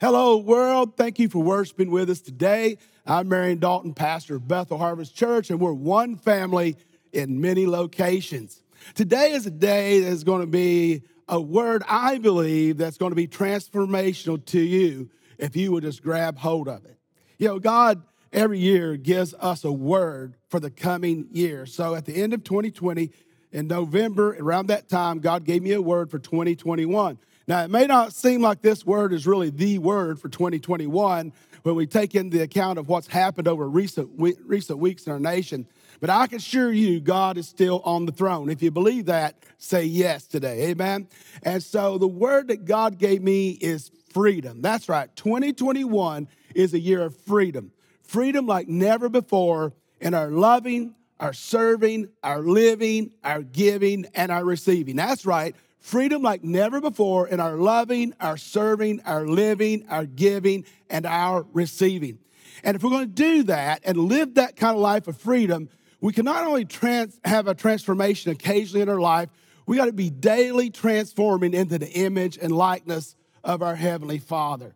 Hello, world. Thank you for worshiping with us today. I'm Marion Dalton, pastor of Bethel Harvest Church, and we're one family in many locations. Today is a day that's going to be a word I believe that's going to be transformational to you if you would just grab hold of it. You know, God every year gives us a word for the coming year. So at the end of 2020, in November, around that time, God gave me a word for 2021. Now, it may not seem like this word is really the word for 2021 when we take into account of what's happened over recent, recent weeks in our nation. But I can assure you, God is still on the throne. If you believe that, say yes today. Amen. And so the word that God gave me is freedom. That's right. 2021 is a year of freedom. Freedom like never before in our loving, our serving, our living, our giving, and our receiving. That's right freedom like never before in our loving, our serving, our living, our giving, and our receiving. And if we're going to do that and live that kind of life of freedom, we can not only trans- have a transformation occasionally in our life, we got to be daily transforming into the image and likeness of our Heavenly Father.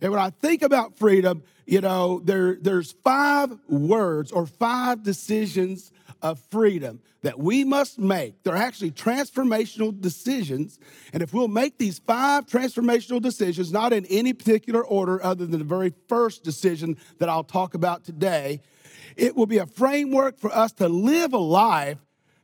And when I think about freedom, you know, there, there's five words or five decisions of freedom that we must make. They're actually transformational decisions. And if we'll make these five transformational decisions, not in any particular order other than the very first decision that I'll talk about today, it will be a framework for us to live a life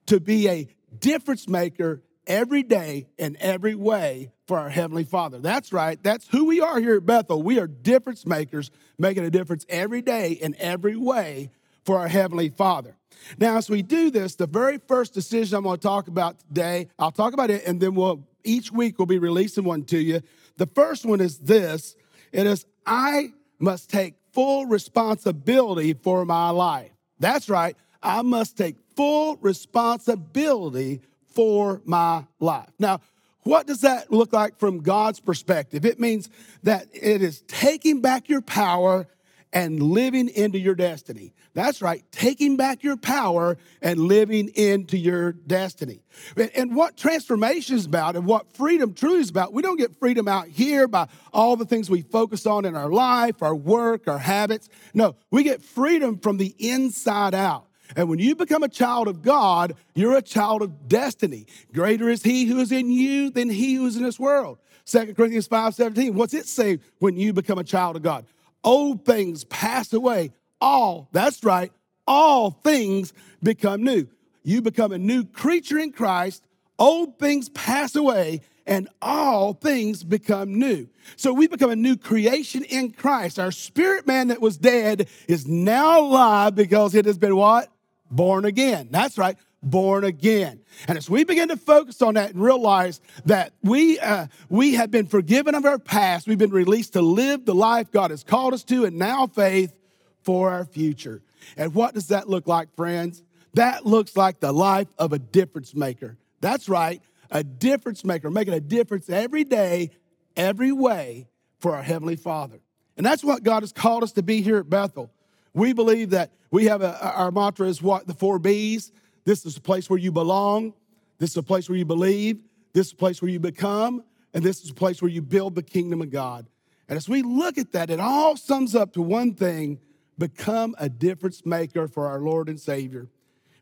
to be a difference maker every day in every way for our Heavenly Father. That's right. That's who we are here at Bethel. We are difference makers, making a difference every day in every way for our Heavenly Father. Now, as we do this, the very first decision I'm going to talk about today, I'll talk about it, and then we'll each week we'll be releasing one to you. The first one is this: it is I must take full responsibility for my life. That's right. I must take full responsibility for my life. Now, what does that look like from God's perspective? It means that it is taking back your power and living into your destiny. That's right, taking back your power and living into your destiny. And what transformation is about and what freedom truly is about, we don't get freedom out here by all the things we focus on in our life, our work, our habits. No, we get freedom from the inside out. And when you become a child of God, you're a child of destiny. Greater is he who is in you than he who is in this world. 2 Corinthians 5 17. What's it say when you become a child of God? Old things pass away. All, that's right, all things become new. You become a new creature in Christ. Old things pass away and all things become new. So we become a new creation in Christ. Our spirit man that was dead is now alive because it has been what? Born again. That's right born again. And as we begin to focus on that and realize that we, uh, we have been forgiven of our past, we've been released to live the life God has called us to, and now faith for our future. And what does that look like, friends? That looks like the life of a difference maker. That's right, a difference maker, making a difference every day, every way for our Heavenly Father. And that's what God has called us to be here at Bethel. We believe that we have a, our mantra is what? The four B's this is a place where you belong. This is a place where you believe. This is a place where you become. And this is a place where you build the kingdom of God. And as we look at that, it all sums up to one thing become a difference maker for our Lord and Savior.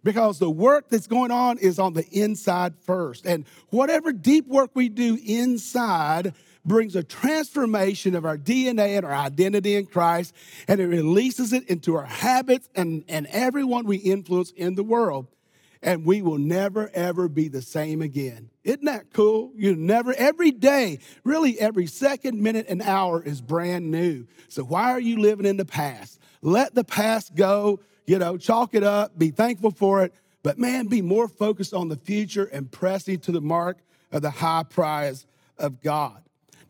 Because the work that's going on is on the inside first. And whatever deep work we do inside brings a transformation of our DNA and our identity in Christ, and it releases it into our habits and, and everyone we influence in the world and we will never, ever be the same again. Isn't that cool? You never, every day, really every second, minute, and hour is brand new. So why are you living in the past? Let the past go, you know, chalk it up, be thankful for it, but man, be more focused on the future and pressing to the mark of the high prize of God.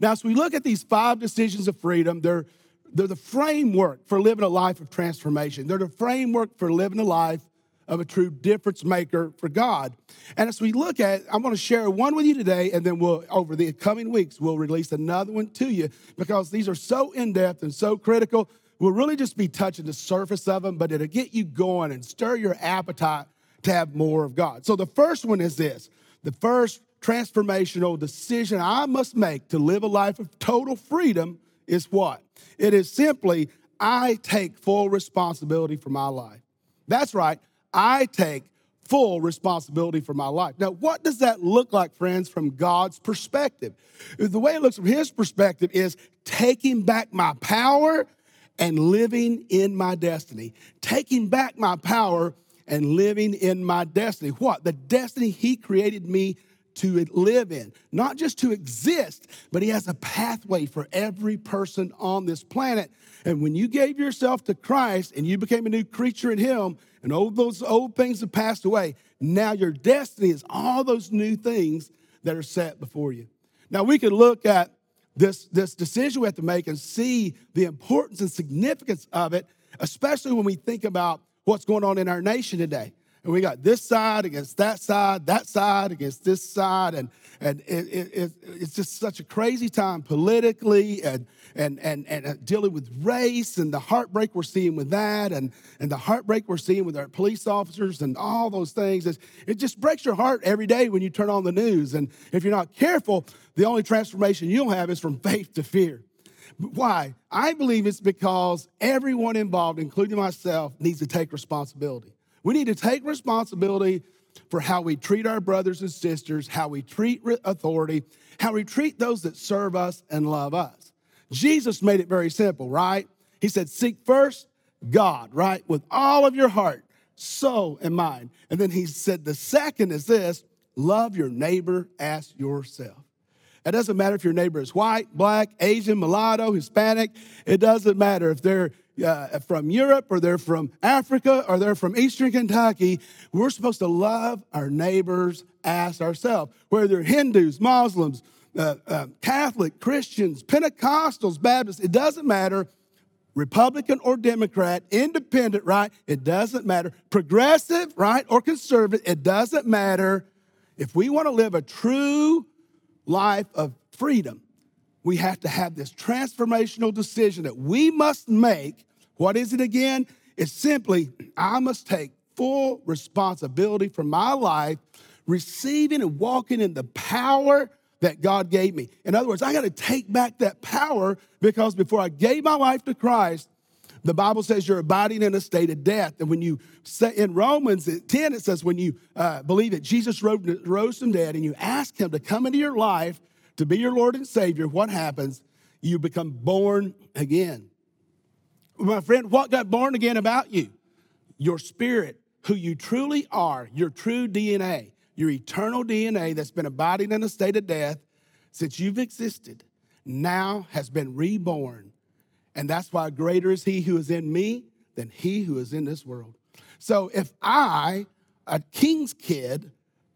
Now, as we look at these five decisions of freedom, they're, they're the framework for living a life of transformation. They're the framework for living a life of a true difference maker for God. And as we look at, I'm going to share one with you today, and then we'll, over the coming weeks, we'll release another one to you because these are so in depth and so critical. We'll really just be touching the surface of them, but it'll get you going and stir your appetite to have more of God. So the first one is this the first transformational decision I must make to live a life of total freedom is what? It is simply, I take full responsibility for my life. That's right, I take full responsibility for my life. Now, what does that look like, friends, from God's perspective? The way it looks from His perspective is taking back my power and living in my destiny. Taking back my power and living in my destiny. What? The destiny He created me to live in, not just to exist, but He has a pathway for every person on this planet. And when you gave yourself to Christ and you became a new creature in Him, and all those old things have passed away, now your destiny is all those new things that are set before you. Now we could look at this, this decision we have to make and see the importance and significance of it, especially when we think about what's going on in our nation today and we got this side against that side, that side against this side, and and it, it, it's just such a crazy time politically, and and and and uh, dealing with race and the heartbreak we're seeing with that, and and the heartbreak we're seeing with our police officers and all those things. It's, it just breaks your heart every day when you turn on the news, and if you're not careful, the only transformation you'll have is from faith to fear. Why? I believe it's because everyone involved, including myself, needs to take responsibility. We need to take responsibility for how we treat our brothers and sisters, how we treat authority, how we treat those that serve us and love us. Jesus made it very simple, right? He said, Seek first God, right? With all of your heart, soul, and mind. And then he said, The second is this love your neighbor as yourself. It doesn't matter if your neighbor is white, black, Asian, mulatto, Hispanic. It doesn't matter if they're uh, from Europe or they're from Africa or they're from Eastern Kentucky. We're supposed to love our neighbors as ourselves, whether they're Hindus, Muslims, uh, uh, Catholic, Christians, Pentecostals, Baptists. It doesn't matter. Republican or Democrat, independent, right? It doesn't matter. Progressive, right? Or conservative, it doesn't matter. If we want to live a true life of freedom, we have to have this transformational decision that we must make. What is it again? It's simply, I must take full responsibility for my life, receiving and walking in the power that God gave me. In other words, I got to take back that power because before I gave my life to Christ, the Bible says you're abiding in a state of death. And when you say in Romans 10, it says, when you uh, believe that Jesus rose, rose from dead and you ask him to come into your life to be your Lord and Savior, what happens? You become born again. My friend, what got born again about you? Your spirit, who you truly are, your true DNA, your eternal DNA that's been abiding in a state of death since you've existed, now has been reborn. And that's why greater is he who is in me than he who is in this world. So if I, a king's kid,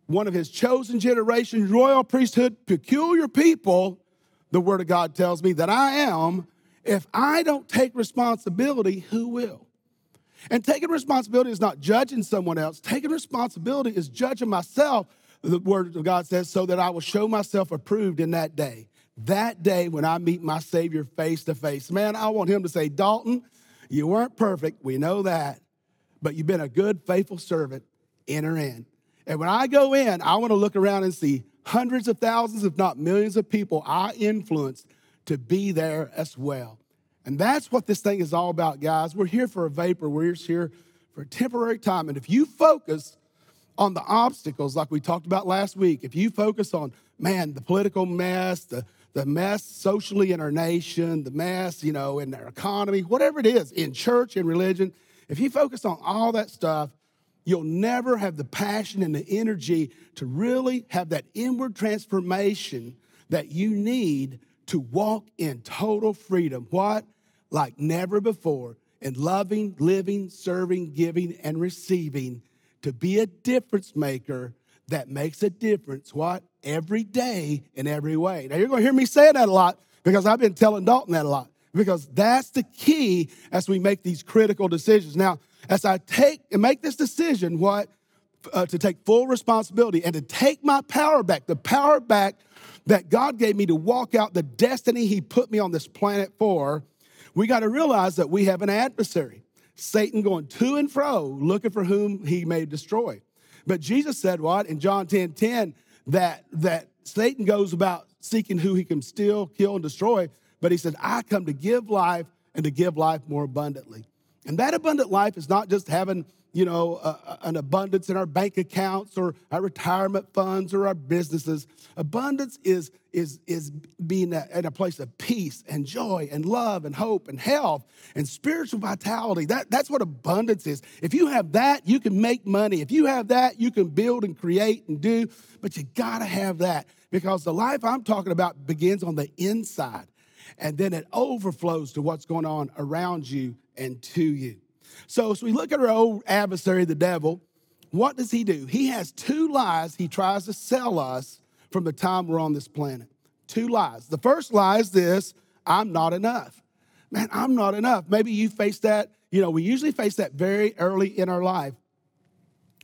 one of his chosen generation, royal priesthood, peculiar people, the word of God tells me that I am. If I don't take responsibility, who will? And taking responsibility is not judging someone else. Taking responsibility is judging myself, the word of God says, so that I will show myself approved in that day. That day when I meet my Savior face to face. Man, I want him to say, Dalton, you weren't perfect. We know that. But you've been a good, faithful servant. Enter in. And when I go in, I want to look around and see hundreds of thousands, if not millions of people I influenced to be there as well. And that's what this thing is all about, guys. We're here for a vapor, we're just here for a temporary time. And if you focus on the obstacles, like we talked about last week, if you focus on, man, the political mess, the, the mess socially in our nation, the mess, you know, in our economy, whatever it is, in church in religion, if you focus on all that stuff, you'll never have the passion and the energy to really have that inward transformation that you need to walk in total freedom. What? Like never before. In loving, living, serving, giving, and receiving to be a difference maker that makes a difference. What? Every day in every way. Now, you're going to hear me say that a lot because I've been telling Dalton that a lot because that's the key as we make these critical decisions. Now, as I take and make this decision, what? Uh, to take full responsibility and to take my power back, the power back that God gave me to walk out the destiny He put me on this planet for, we got to realize that we have an adversary, Satan going to and fro, looking for whom he may destroy. But Jesus said what in John 10 10 that, that Satan goes about seeking who he can steal, kill, and destroy. but he said, I come to give life and to give life more abundantly. And that abundant life is not just having, you know, an abundance in our bank accounts or our retirement funds or our businesses. Abundance is, is, is being at a place of peace and joy and love and hope and health and spiritual vitality. That, that's what abundance is. If you have that, you can make money. If you have that, you can build and create and do, but you gotta have that because the life I'm talking about begins on the inside and then it overflows to what's going on around you and to you. So, as we look at our old adversary, the devil, what does he do? He has two lies he tries to sell us from the time we're on this planet. Two lies. The first lie is this I'm not enough. Man, I'm not enough. Maybe you face that. You know, we usually face that very early in our life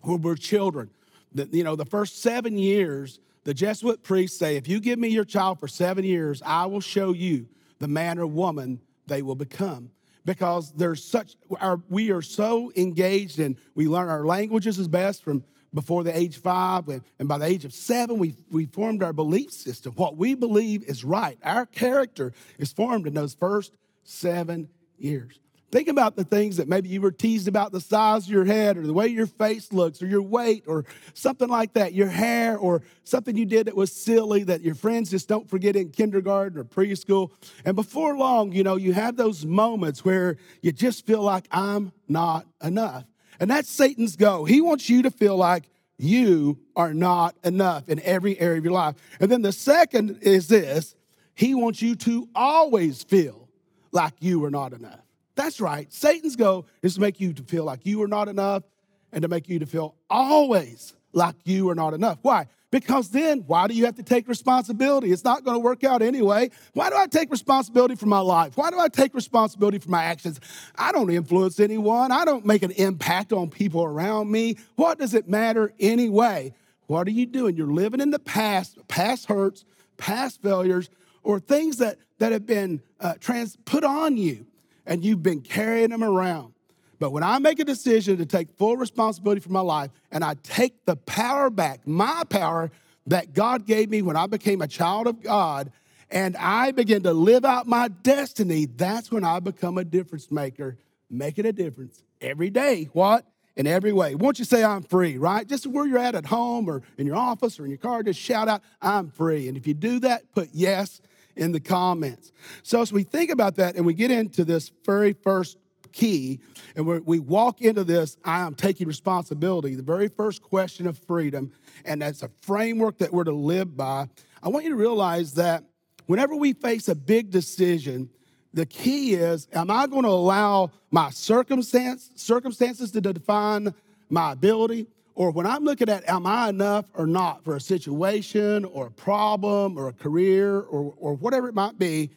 when we're children. The, you know, the first seven years, the Jesuit priests say, if you give me your child for seven years, I will show you the man or woman they will become because there's such our, we are so engaged and we learn our languages as best from before the age five. And by the age of seven we, we formed our belief system. What we believe is right. Our character is formed in those first seven years Think about the things that maybe you were teased about the size of your head or the way your face looks or your weight or something like that, your hair or something you did that was silly that your friends just don't forget in kindergarten or preschool. And before long, you know, you have those moments where you just feel like I'm not enough. And that's Satan's go. He wants you to feel like you are not enough in every area of your life. And then the second is this he wants you to always feel like you are not enough. That's right. Satan's goal is to make you to feel like you are not enough and to make you to feel always like you are not enough. Why? Because then, why do you have to take responsibility? It's not going to work out anyway. Why do I take responsibility for my life? Why do I take responsibility for my actions? I don't influence anyone. I don't make an impact on people around me. What does it matter anyway? What are you doing? You're living in the past, past hurts, past failures, or things that, that have been uh, trans- put on you and you've been carrying them around. But when I make a decision to take full responsibility for my life and I take the power back, my power that God gave me when I became a child of God, and I begin to live out my destiny, that's when I become a difference maker, making a difference every day. What? In every way. Won't you say I'm free, right? Just where you're at at home or in your office or in your car, just shout out, I'm free. And if you do that, put yes in the comments. So, as we think about that and we get into this very first key and we walk into this, I am taking responsibility, the very first question of freedom, and that's a framework that we're to live by. I want you to realize that whenever we face a big decision, the key is am I going to allow my circumstance, circumstances to define my ability? Or when I'm looking at am I enough or not for a situation or a problem or a career or, or whatever it might be,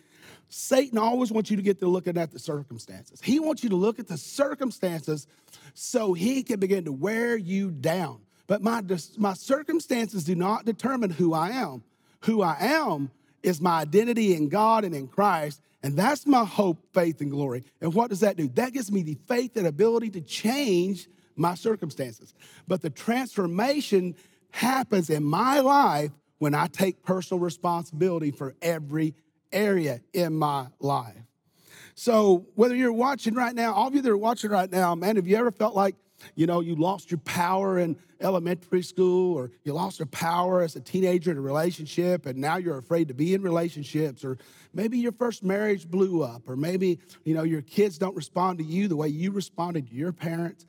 Satan always wants you to get to looking at the circumstances. He wants you to look at the circumstances so he can begin to wear you down. But my, my circumstances do not determine who I am. Who I am is my identity in God and in Christ. And that's my hope, faith, and glory. And what does that do? That gives me the faith and ability to change my circumstances. But the transformation happens in my life when I take personal responsibility for every area in my life. So, whether you're watching right now, all of you that are watching right now, man, have you ever felt like, you know, you lost your power in elementary school or you lost your power as a teenager in a relationship and now you're afraid to be in relationships or maybe your first marriage blew up or maybe, you know, your kids don't respond to you the way you responded to your parents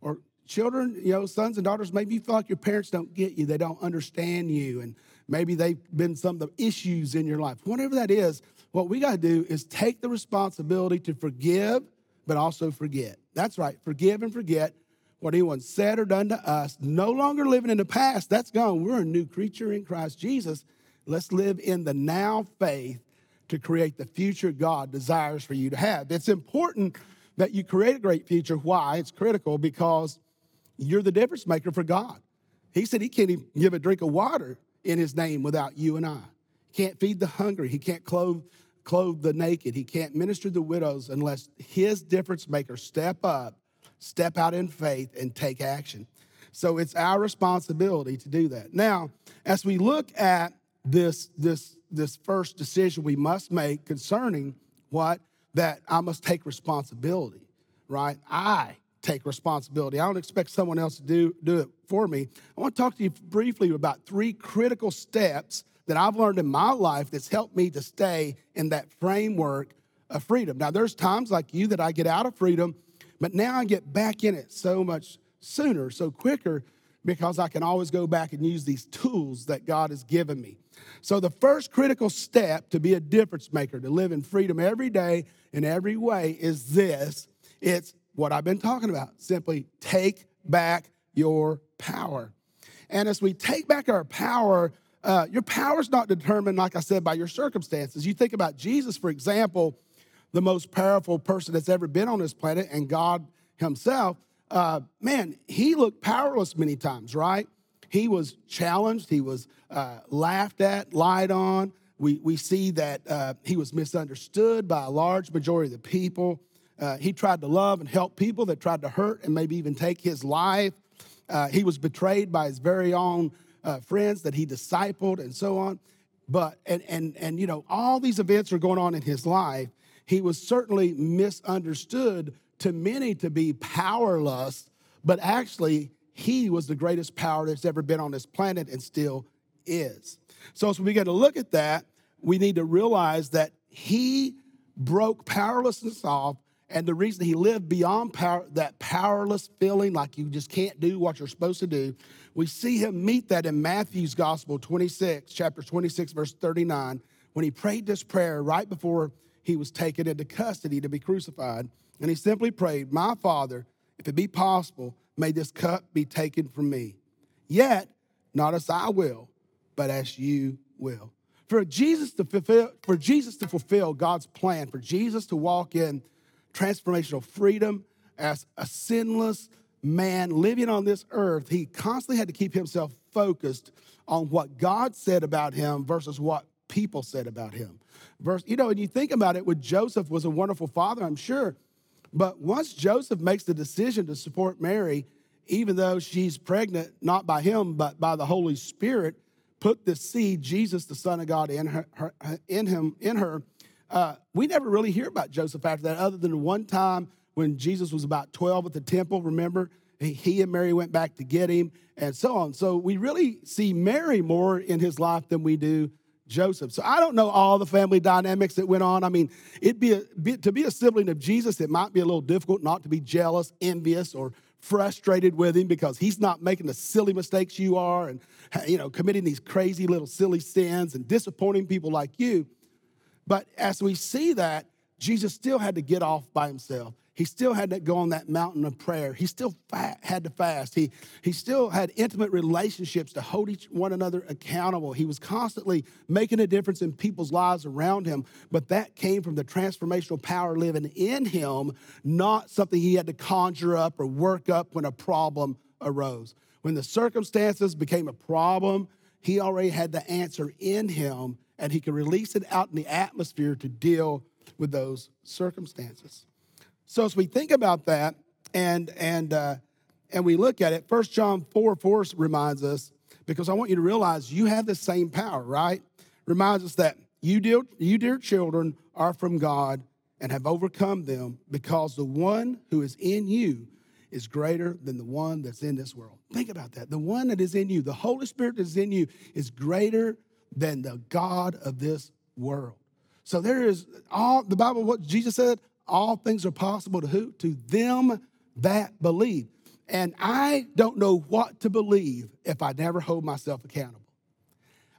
or children, you know, sons and daughters, maybe you feel like your parents don't get you, they don't understand you, and maybe they've been some of the issues in your life. Whatever that is, what we got to do is take the responsibility to forgive, but also forget. That's right, forgive and forget what anyone said or done to us. No longer living in the past, that's gone. We're a new creature in Christ Jesus. Let's live in the now faith to create the future God desires for you to have. It's important that you create a great future. Why? It's critical because you're the difference maker for God. He said he can't even give a drink of water in his name without you and I. He can't feed the hungry. He can't clothe, clothe the naked. He can't minister to the widows unless his difference maker step up, step out in faith, and take action. So it's our responsibility to do that. Now, as we look at this, this this first decision we must make concerning what? That I must take responsibility, right? I take responsibility. I don't expect someone else to do, do it for me. I want to talk to you briefly about three critical steps that I've learned in my life that's helped me to stay in that framework of freedom. Now, there's times like you that I get out of freedom, but now I get back in it so much sooner, so quicker, because I can always go back and use these tools that God has given me. So, the first critical step to be a difference maker, to live in freedom every day in every way, is this it's what I've been talking about. Simply take back your power. And as we take back our power, uh, your power is not determined, like I said, by your circumstances. You think about Jesus, for example, the most powerful person that's ever been on this planet, and God Himself. Uh, man, He looked powerless many times, right? He was challenged, He was uh, laughed at, lied on. We, we see that uh, He was misunderstood by a large majority of the people. Uh, he tried to love and help people that tried to hurt and maybe even take his life. Uh, he was betrayed by his very own uh, friends that he discipled and so on. But, and, and, and, you know, all these events are going on in his life. He was certainly misunderstood to many to be powerless, but actually, he was the greatest power that's ever been on this planet and still is. So, as we begin to look at that, we need to realize that he broke powerlessness off and the reason he lived beyond power, that powerless feeling like you just can't do what you're supposed to do, we see him meet that in Matthew's Gospel 26, chapter 26, verse 39, when he prayed this prayer right before he was taken into custody to be crucified. And he simply prayed, My Father, if it be possible, may this cup be taken from me. Yet, not as I will, but as you will. For Jesus to fulfill, for Jesus to fulfill God's plan, for Jesus to walk in transformational freedom as a sinless man living on this earth, he constantly had to keep himself focused on what God said about him versus what people said about him. Verse, you know, and you think about it, with Joseph was a wonderful father, I'm sure. But once Joseph makes the decision to support Mary, even though she's pregnant, not by him, but by the Holy Spirit, put the seed, Jesus, the Son of God, in her, her in him, in her, uh, we never really hear about Joseph after that, other than one time when Jesus was about 12 at the temple, remember? He and Mary went back to get him and so on. So we really see Mary more in his life than we do Joseph. So I don't know all the family dynamics that went on. I mean, it'd be, a, be to be a sibling of Jesus, it might be a little difficult not to be jealous, envious, or frustrated with him because he's not making the silly mistakes you are and you know committing these crazy little silly sins and disappointing people like you. But as we see that, Jesus still had to get off by himself. He still had to go on that mountain of prayer. He still had to fast. He, he still had intimate relationships to hold each one another accountable. He was constantly making a difference in people's lives around him, but that came from the transformational power living in him, not something he had to conjure up or work up when a problem arose. When the circumstances became a problem, he already had the answer in him and he could release it out in the atmosphere to deal with those circumstances. So as we think about that and and uh, and we look at it, First John 4 4 reminds us, because I want you to realize you have the same power, right? Reminds us that you dear, you dear children are from God and have overcome them because the one who is in you is greater than the one that's in this world. Think about that. The one that is in you, the Holy Spirit that is in you, is greater than the God of this world. So there is all the Bible, what Jesus said, all things are possible to who? To them that believe. And I don't know what to believe if I never hold myself accountable.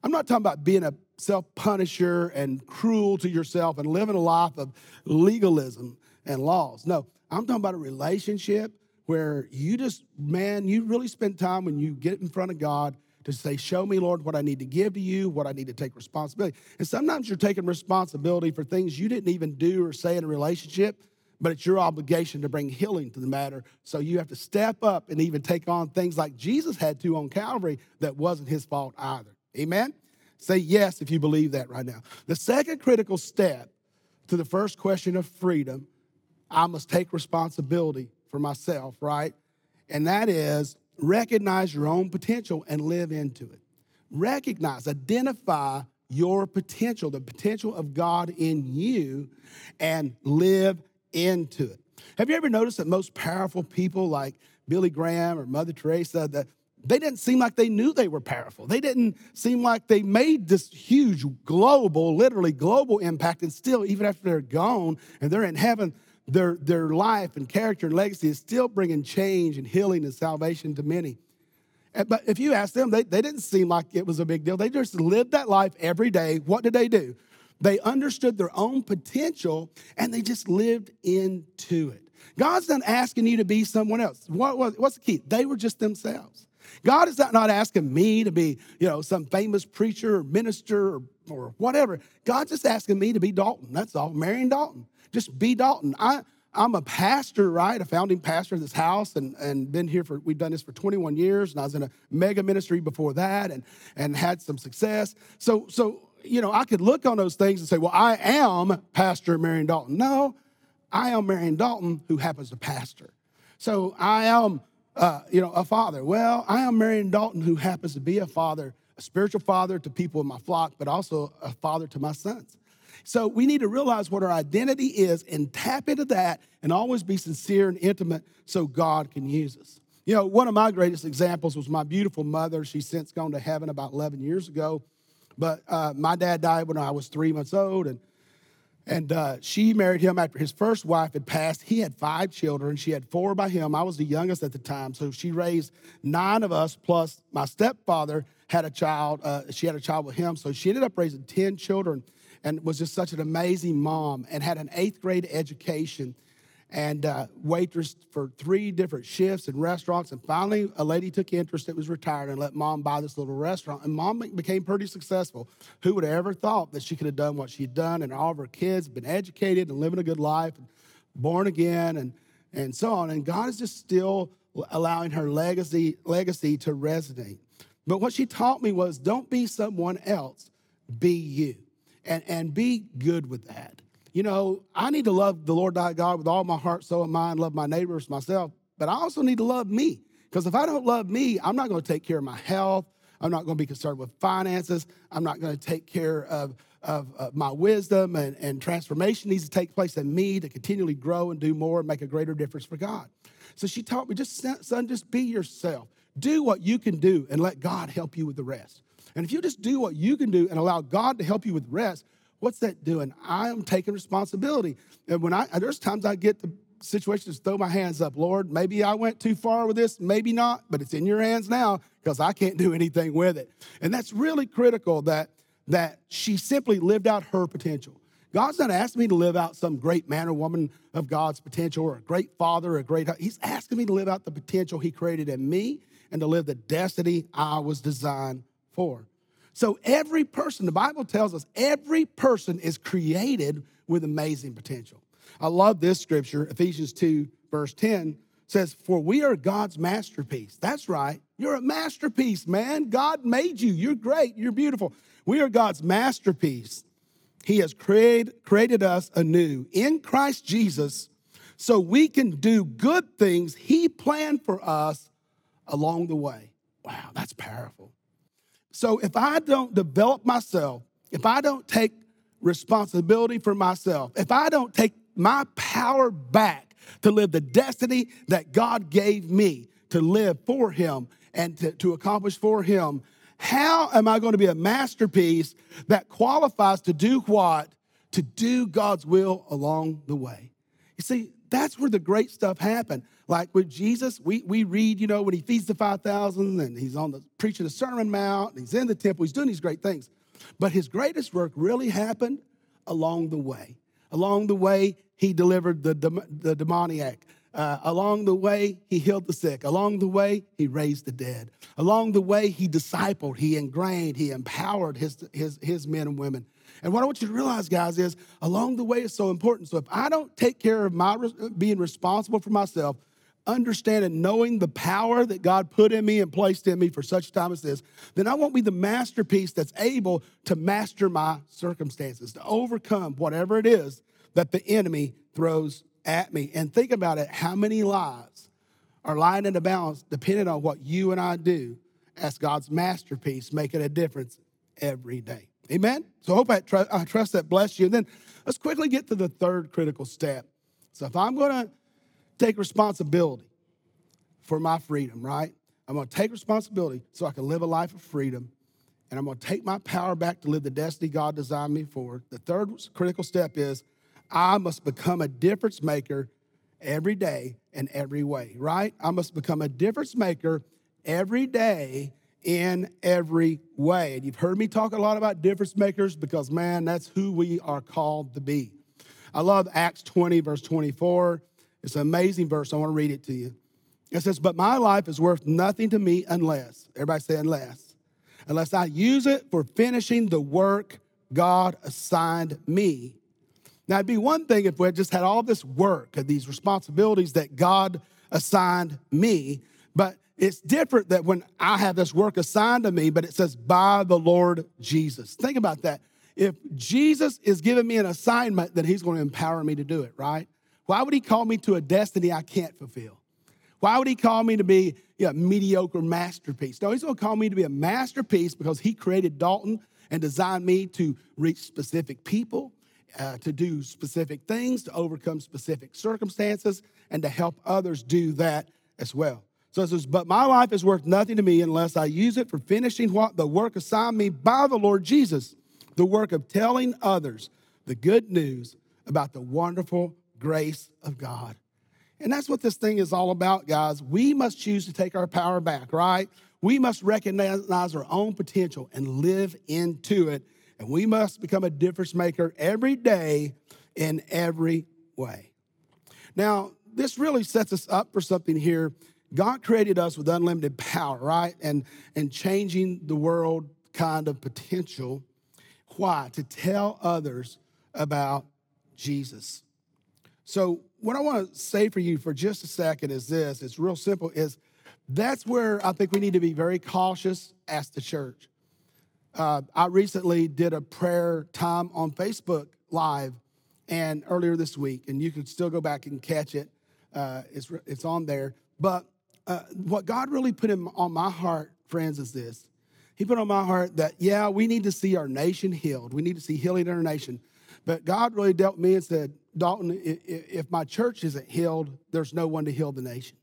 I'm not talking about being a self punisher and cruel to yourself and living a life of legalism and laws. No, I'm talking about a relationship where you just, man, you really spend time when you get in front of God to say, Show me, Lord, what I need to give to you, what I need to take responsibility. And sometimes you're taking responsibility for things you didn't even do or say in a relationship, but it's your obligation to bring healing to the matter. So you have to step up and even take on things like Jesus had to on Calvary that wasn't his fault either. Amen? Say yes if you believe that right now. The second critical step to the first question of freedom, I must take responsibility for myself, right? And that is recognize your own potential and live into it. Recognize, identify your potential, the potential of God in you, and live into it. Have you ever noticed that most powerful people like Billy Graham or Mother Teresa, that they didn't seem like they knew they were powerful. They didn't seem like they made this huge global, literally global impact. And still, even after they're gone and they're in heaven, their, their life and character and legacy is still bringing change and healing and salvation to many. But if you ask them, they, they didn't seem like it was a big deal. They just lived that life every day. What did they do? They understood their own potential and they just lived into it. God's not asking you to be someone else. What, was, what's the key? They were just themselves. God is not, not asking me to be, you know, some famous preacher or minister or, or whatever. God's just asking me to be Dalton. That's all. Marion Dalton. Just be Dalton. I, I'm a pastor, right? A founding pastor of this house and, and been here for, we've done this for 21 years. And I was in a mega ministry before that and, and had some success. So, so, you know, I could look on those things and say, well, I am Pastor Marion Dalton. No, I am Marion Dalton who happens to pastor. So I am, uh, you know, a father. Well, I am Marion Dalton who happens to be a father, a spiritual father to people in my flock, but also a father to my sons. So we need to realize what our identity is and tap into that and always be sincere and intimate so God can use us. You know, one of my greatest examples was my beautiful mother. She's since gone to heaven about 11 years ago. But uh, my dad died when I was three months old, and and uh, she married him after his first wife had passed. He had five children. She had four by him. I was the youngest at the time. So she raised nine of us, plus my stepfather had a child. Uh, she had a child with him. So she ended up raising 10 children and was just such an amazing mom and had an eighth grade education and uh, waitress for three different shifts in restaurants. And finally, a lady took interest that was retired and let mom buy this little restaurant. And mom became pretty successful. Who would have ever thought that she could have done what she'd done? And all of her kids been educated and living a good life, and born again, and and so on. And God is just still allowing her legacy legacy to resonate. But what she taught me was, don't be someone else, be you and, and be good with that. You know, I need to love the Lord thy God with all my heart, soul, and mind, love my neighbors, myself, but I also need to love me. Because if I don't love me, I'm not going to take care of my health. I'm not going to be concerned with finances. I'm not going to take care of, of, of, my wisdom and, and transformation needs to take place in me to continually grow and do more and make a greater difference for God. So she taught me, just son, just be yourself. Do what you can do and let God help you with the rest. And if you just do what you can do and allow God to help you with the rest, what's that doing? I am taking responsibility. And when I there's times I get the situations throw my hands up, Lord, maybe I went too far with this, maybe not, but it's in your hands now because I can't do anything with it. And that's really critical that that she simply lived out her potential. God's not asking me to live out some great man or woman of God's potential or a great father or a great He's asking me to live out the potential he created in me and to live the destiny I was designed for. So every person, the Bible tells us, every person is created with amazing potential. I love this scripture, Ephesians 2, verse 10 says, For we are God's masterpiece. That's right. You're a masterpiece, man. God made you. You're great. You're beautiful. We are God's masterpiece. He has created, created us anew in Christ Jesus so we can do good things He planned for us along the way. Wow, that's powerful. So if I don't develop myself, if I don't take responsibility for myself, if I don't take my power back to live the destiny that God gave me to live for Him and to, to accomplish for Him, how am I going to be a masterpiece that qualifies to do what? To do God's will along the way. You see, that's where the great stuff happened. Like with Jesus, we, we read, you know, when he feeds the 5,000 and he's on the preaching the Sermon Mount, he's in the temple, he's doing these great things. But his greatest work really happened along the way. Along the way, he delivered the, the demoniac. Uh, along the way, he healed the sick. Along the way, he raised the dead. Along the way, he discipled, he ingrained, he empowered his, his, his men and women. And what I want you to realize, guys, is along the way is so important. So if I don't take care of my being responsible for myself, understanding, knowing the power that God put in me and placed in me for such time as this, then I won't be the masterpiece that's able to master my circumstances, to overcome whatever it is that the enemy throws at me. And think about it how many lives are lying in the balance depending on what you and I do as God's masterpiece, making a difference every day. Amen? So I hope I, tr- I trust that bless you. And then let's quickly get to the third critical step. So if I'm going to take responsibility for my freedom, right? I'm going to take responsibility so I can live a life of freedom. And I'm going to take my power back to live the destiny God designed me for. The third critical step is I must become a difference maker every day in every way, right? I must become a difference maker every day in every way. And you've heard me talk a lot about difference makers because, man, that's who we are called to be. I love Acts 20, verse 24. It's an amazing verse. I want to read it to you. It says, But my life is worth nothing to me unless, everybody say unless, unless I use it for finishing the work God assigned me. Now, it'd be one thing if we had just had all this work and these responsibilities that God assigned me, but it's different that when I have this work assigned to me, but it says by the Lord Jesus. Think about that. If Jesus is giving me an assignment, then he's going to empower me to do it, right? Why would he call me to a destiny I can't fulfill? Why would he call me to be a mediocre masterpiece? No, he's going to call me to be a masterpiece because he created Dalton and designed me to reach specific people, uh, to do specific things, to overcome specific circumstances, and to help others do that as well. So it says, But my life is worth nothing to me unless I use it for finishing what the work assigned me by the Lord Jesus, the work of telling others the good news about the wonderful grace of God. And that's what this thing is all about, guys. We must choose to take our power back, right? We must recognize our own potential and live into it. And we must become a difference maker every day in every way. Now, this really sets us up for something here God created us with unlimited power, right? And, and changing the world kind of potential. Why? To tell others about Jesus. So, what I want to say for you for just a second is this it's real simple is that's where I think we need to be very cautious as the church. Uh, I recently did a prayer time on Facebook Live and earlier this week, and you can still go back and catch it. Uh, it's, it's on there. But uh, what God really put in, on my heart, friends, is this. He put on my heart that, yeah, we need to see our nation healed. We need to see healing in our nation. But God really dealt me and said, Dalton, if my church isn't healed, there's no one to heal the nation.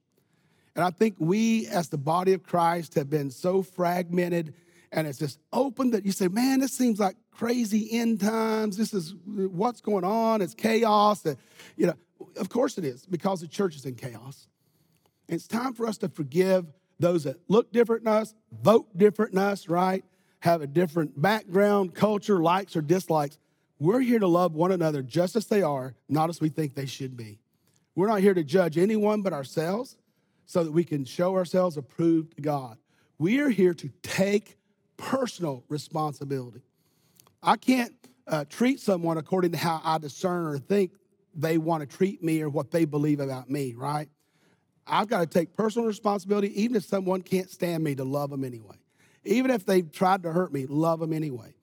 And I think we, as the body of Christ, have been so fragmented and it's just open that you say, man, this seems like crazy end times. This is what's going on. It's chaos. You know, of course it is because the church is in chaos. It's time for us to forgive those that look different than us, vote different than us, right? Have a different background, culture, likes or dislikes. We're here to love one another just as they are, not as we think they should be. We're not here to judge anyone but ourselves so that we can show ourselves approved to God. We are here to take personal responsibility. I can't uh, treat someone according to how I discern or think they want to treat me or what they believe about me, right? I've got to take personal responsibility, even if someone can't stand me, to love them anyway. Even if they've tried to hurt me, love them anyway.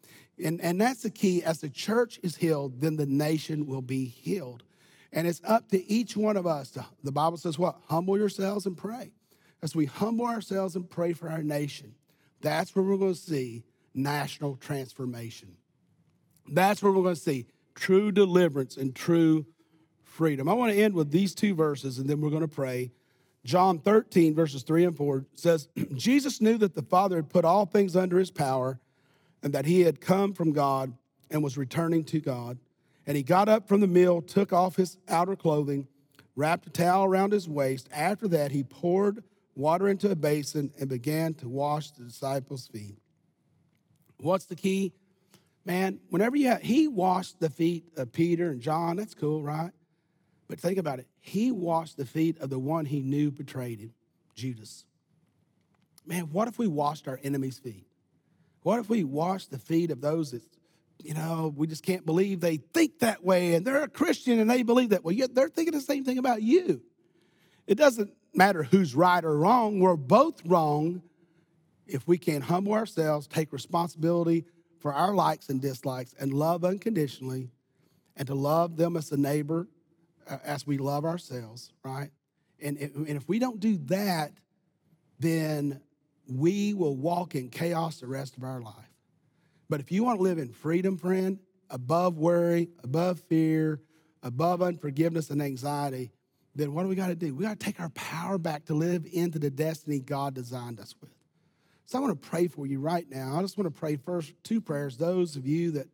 And, and that's the key. As the church is healed, then the nation will be healed. And it's up to each one of us. To, the Bible says what? Humble yourselves and pray. As we humble ourselves and pray for our nation, that's where we're going to see national transformation. That's where we're going to see true deliverance and true freedom. I want to end with these two verses and then we're going to pray. John 13, verses 3 and 4 says, Jesus knew that the Father had put all things under his power and that he had come from God and was returning to God. And he got up from the meal, took off his outer clothing, wrapped a towel around his waist. After that, he poured water into a basin and began to wash the disciples' feet. What's the key? Man, whenever you have, he washed the feet of Peter and John. That's cool, right? But think about it. He washed the feet of the one he knew betrayed him, Judas. Man, what if we washed our enemies' feet? What if we washed the feet of those that, you know, we just can't believe they think that way and they're a Christian and they believe that? Well, yet they're thinking the same thing about you. It doesn't matter who's right or wrong. We're both wrong if we can humble ourselves, take responsibility for our likes and dislikes, and love unconditionally, and to love them as a neighbor as we love ourselves, right? And, and if we don't do that, then we will walk in chaos the rest of our life. But if you want to live in freedom, friend, above worry, above fear, above unforgiveness and anxiety, then what do we got to do? We got to take our power back to live into the destiny God designed us with. So I want to pray for you right now. I just want to pray first two prayers. Those of you that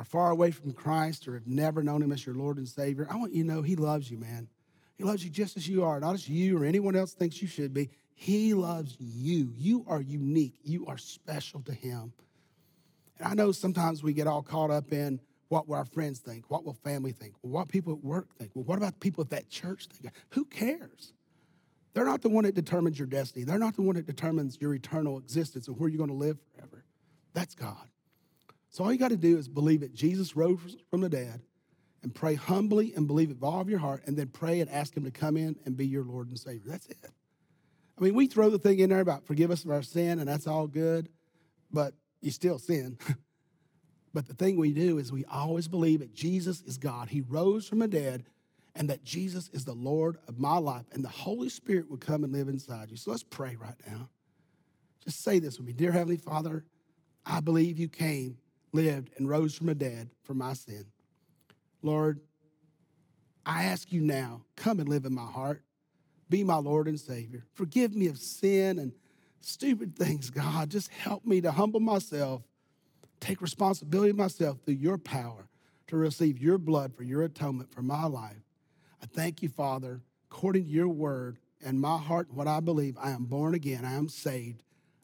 are far away from Christ or have never known Him as your Lord and Savior, I want you to know He loves you, man. He loves you just as you are, not as you or anyone else thinks you should be. He loves you. You are unique. You are special to Him. And I know sometimes we get all caught up in what will our friends think? What will family think? What people at work think? Well, what about the people at that church think? Who cares? They're not the one that determines your destiny. They're not the one that determines your eternal existence and where you're going to live forever. That's God. So all you got to do is believe that Jesus rose from the dead and pray humbly and believe it with all of your heart and then pray and ask him to come in and be your Lord and Savior. That's it. I mean, we throw the thing in there about forgive us of our sin and that's all good, but you still sin. but the thing we do is we always believe that Jesus is God. He rose from the dead and that Jesus is the Lord of my life and the Holy Spirit will come and live inside you. So let's pray right now. Just say this with me Dear Heavenly Father, I believe you came, lived, and rose from the dead for my sin. Lord, I ask you now, come and live in my heart. Be my Lord and Savior. Forgive me of sin and stupid things, God. Just help me to humble myself, take responsibility myself through your power to receive your blood for your atonement for my life. I thank you, Father, according to your word and my heart, what I believe, I am born again, I am saved,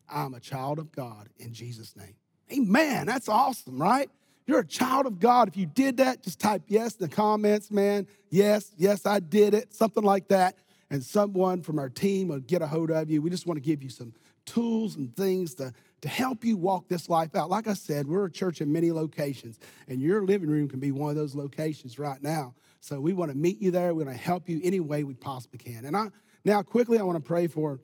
I'm a child of God in Jesus' name. Amen. That's awesome, right? You're a child of God. If you did that, just type yes in the comments, man. Yes, yes, I did it, something like that. And someone from our team will get a hold of you. We just want to give you some tools and things to, to help you walk this life out. Like I said, we're a church in many locations, and your living room can be one of those locations right now. So we want to meet you there. We want to help you any way we possibly can. And I now quickly I want to pray for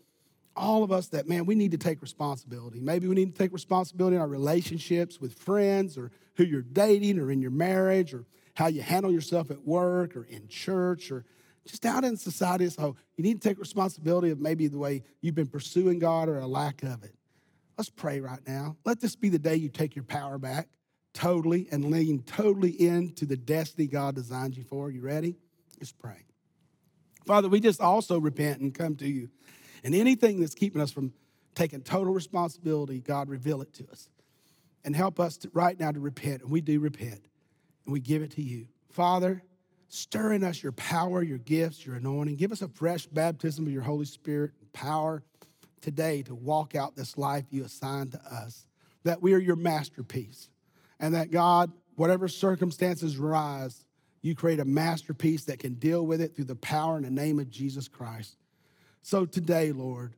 all of us that man we need to take responsibility. Maybe we need to take responsibility in our relationships with friends or who you're dating or in your marriage or how you handle yourself at work or in church or just out in society as a whole. You need to take responsibility of maybe the way you've been pursuing God or a lack of it. Let's pray right now. Let this be the day you take your power back totally and lean totally into the destiny God designed you for. You ready? Let's pray. Father, we just also repent and come to you. And anything that's keeping us from taking total responsibility, God, reveal it to us. And help us to, right now to repent. And we do repent. And we give it to you. Father, stir in us your power, your gifts, your anointing. Give us a fresh baptism of your Holy Spirit and power today to walk out this life you assigned to us. That we are your masterpiece and that God, whatever circumstances rise, you create a masterpiece that can deal with it through the power and the name of Jesus Christ. So today, Lord,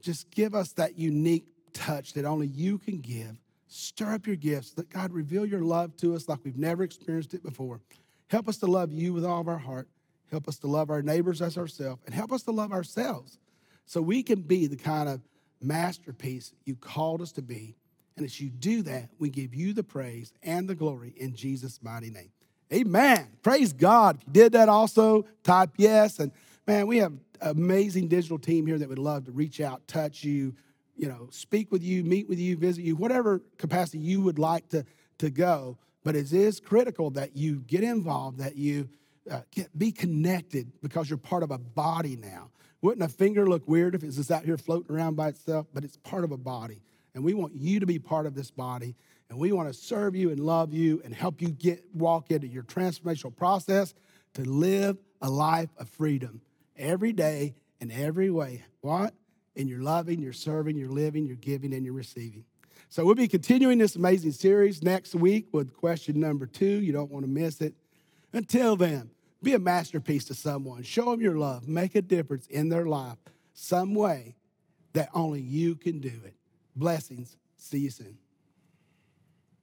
just give us that unique touch that only you can give. Stir up your gifts. Let God reveal your love to us like we've never experienced it before. Help us to love you with all of our heart. Help us to love our neighbors as ourselves, and help us to love ourselves so we can be the kind of masterpiece you called us to be and as you do that, we give you the praise and the glory in Jesus' mighty name. Amen. Praise God. If you did that also, type yes. And man, we have an amazing digital team here that would love to reach out, touch you, you know, speak with you, meet with you, visit you, whatever capacity you would like to, to go. But it is critical that you get involved, that you uh, get, be connected because you're part of a body now. Wouldn't a finger look weird if it's just out here floating around by itself? But it's part of a body. And we want you to be part of this body. And we want to serve you and love you and help you get walk into your transformational process to live a life of freedom every day in every way. What? In your loving, your serving, your living, your giving, and your receiving. So we'll be continuing this amazing series next week with question number two. You don't want to miss it. Until then, be a masterpiece to someone. Show them your love. Make a difference in their life some way that only you can do it. Blessings. See you soon.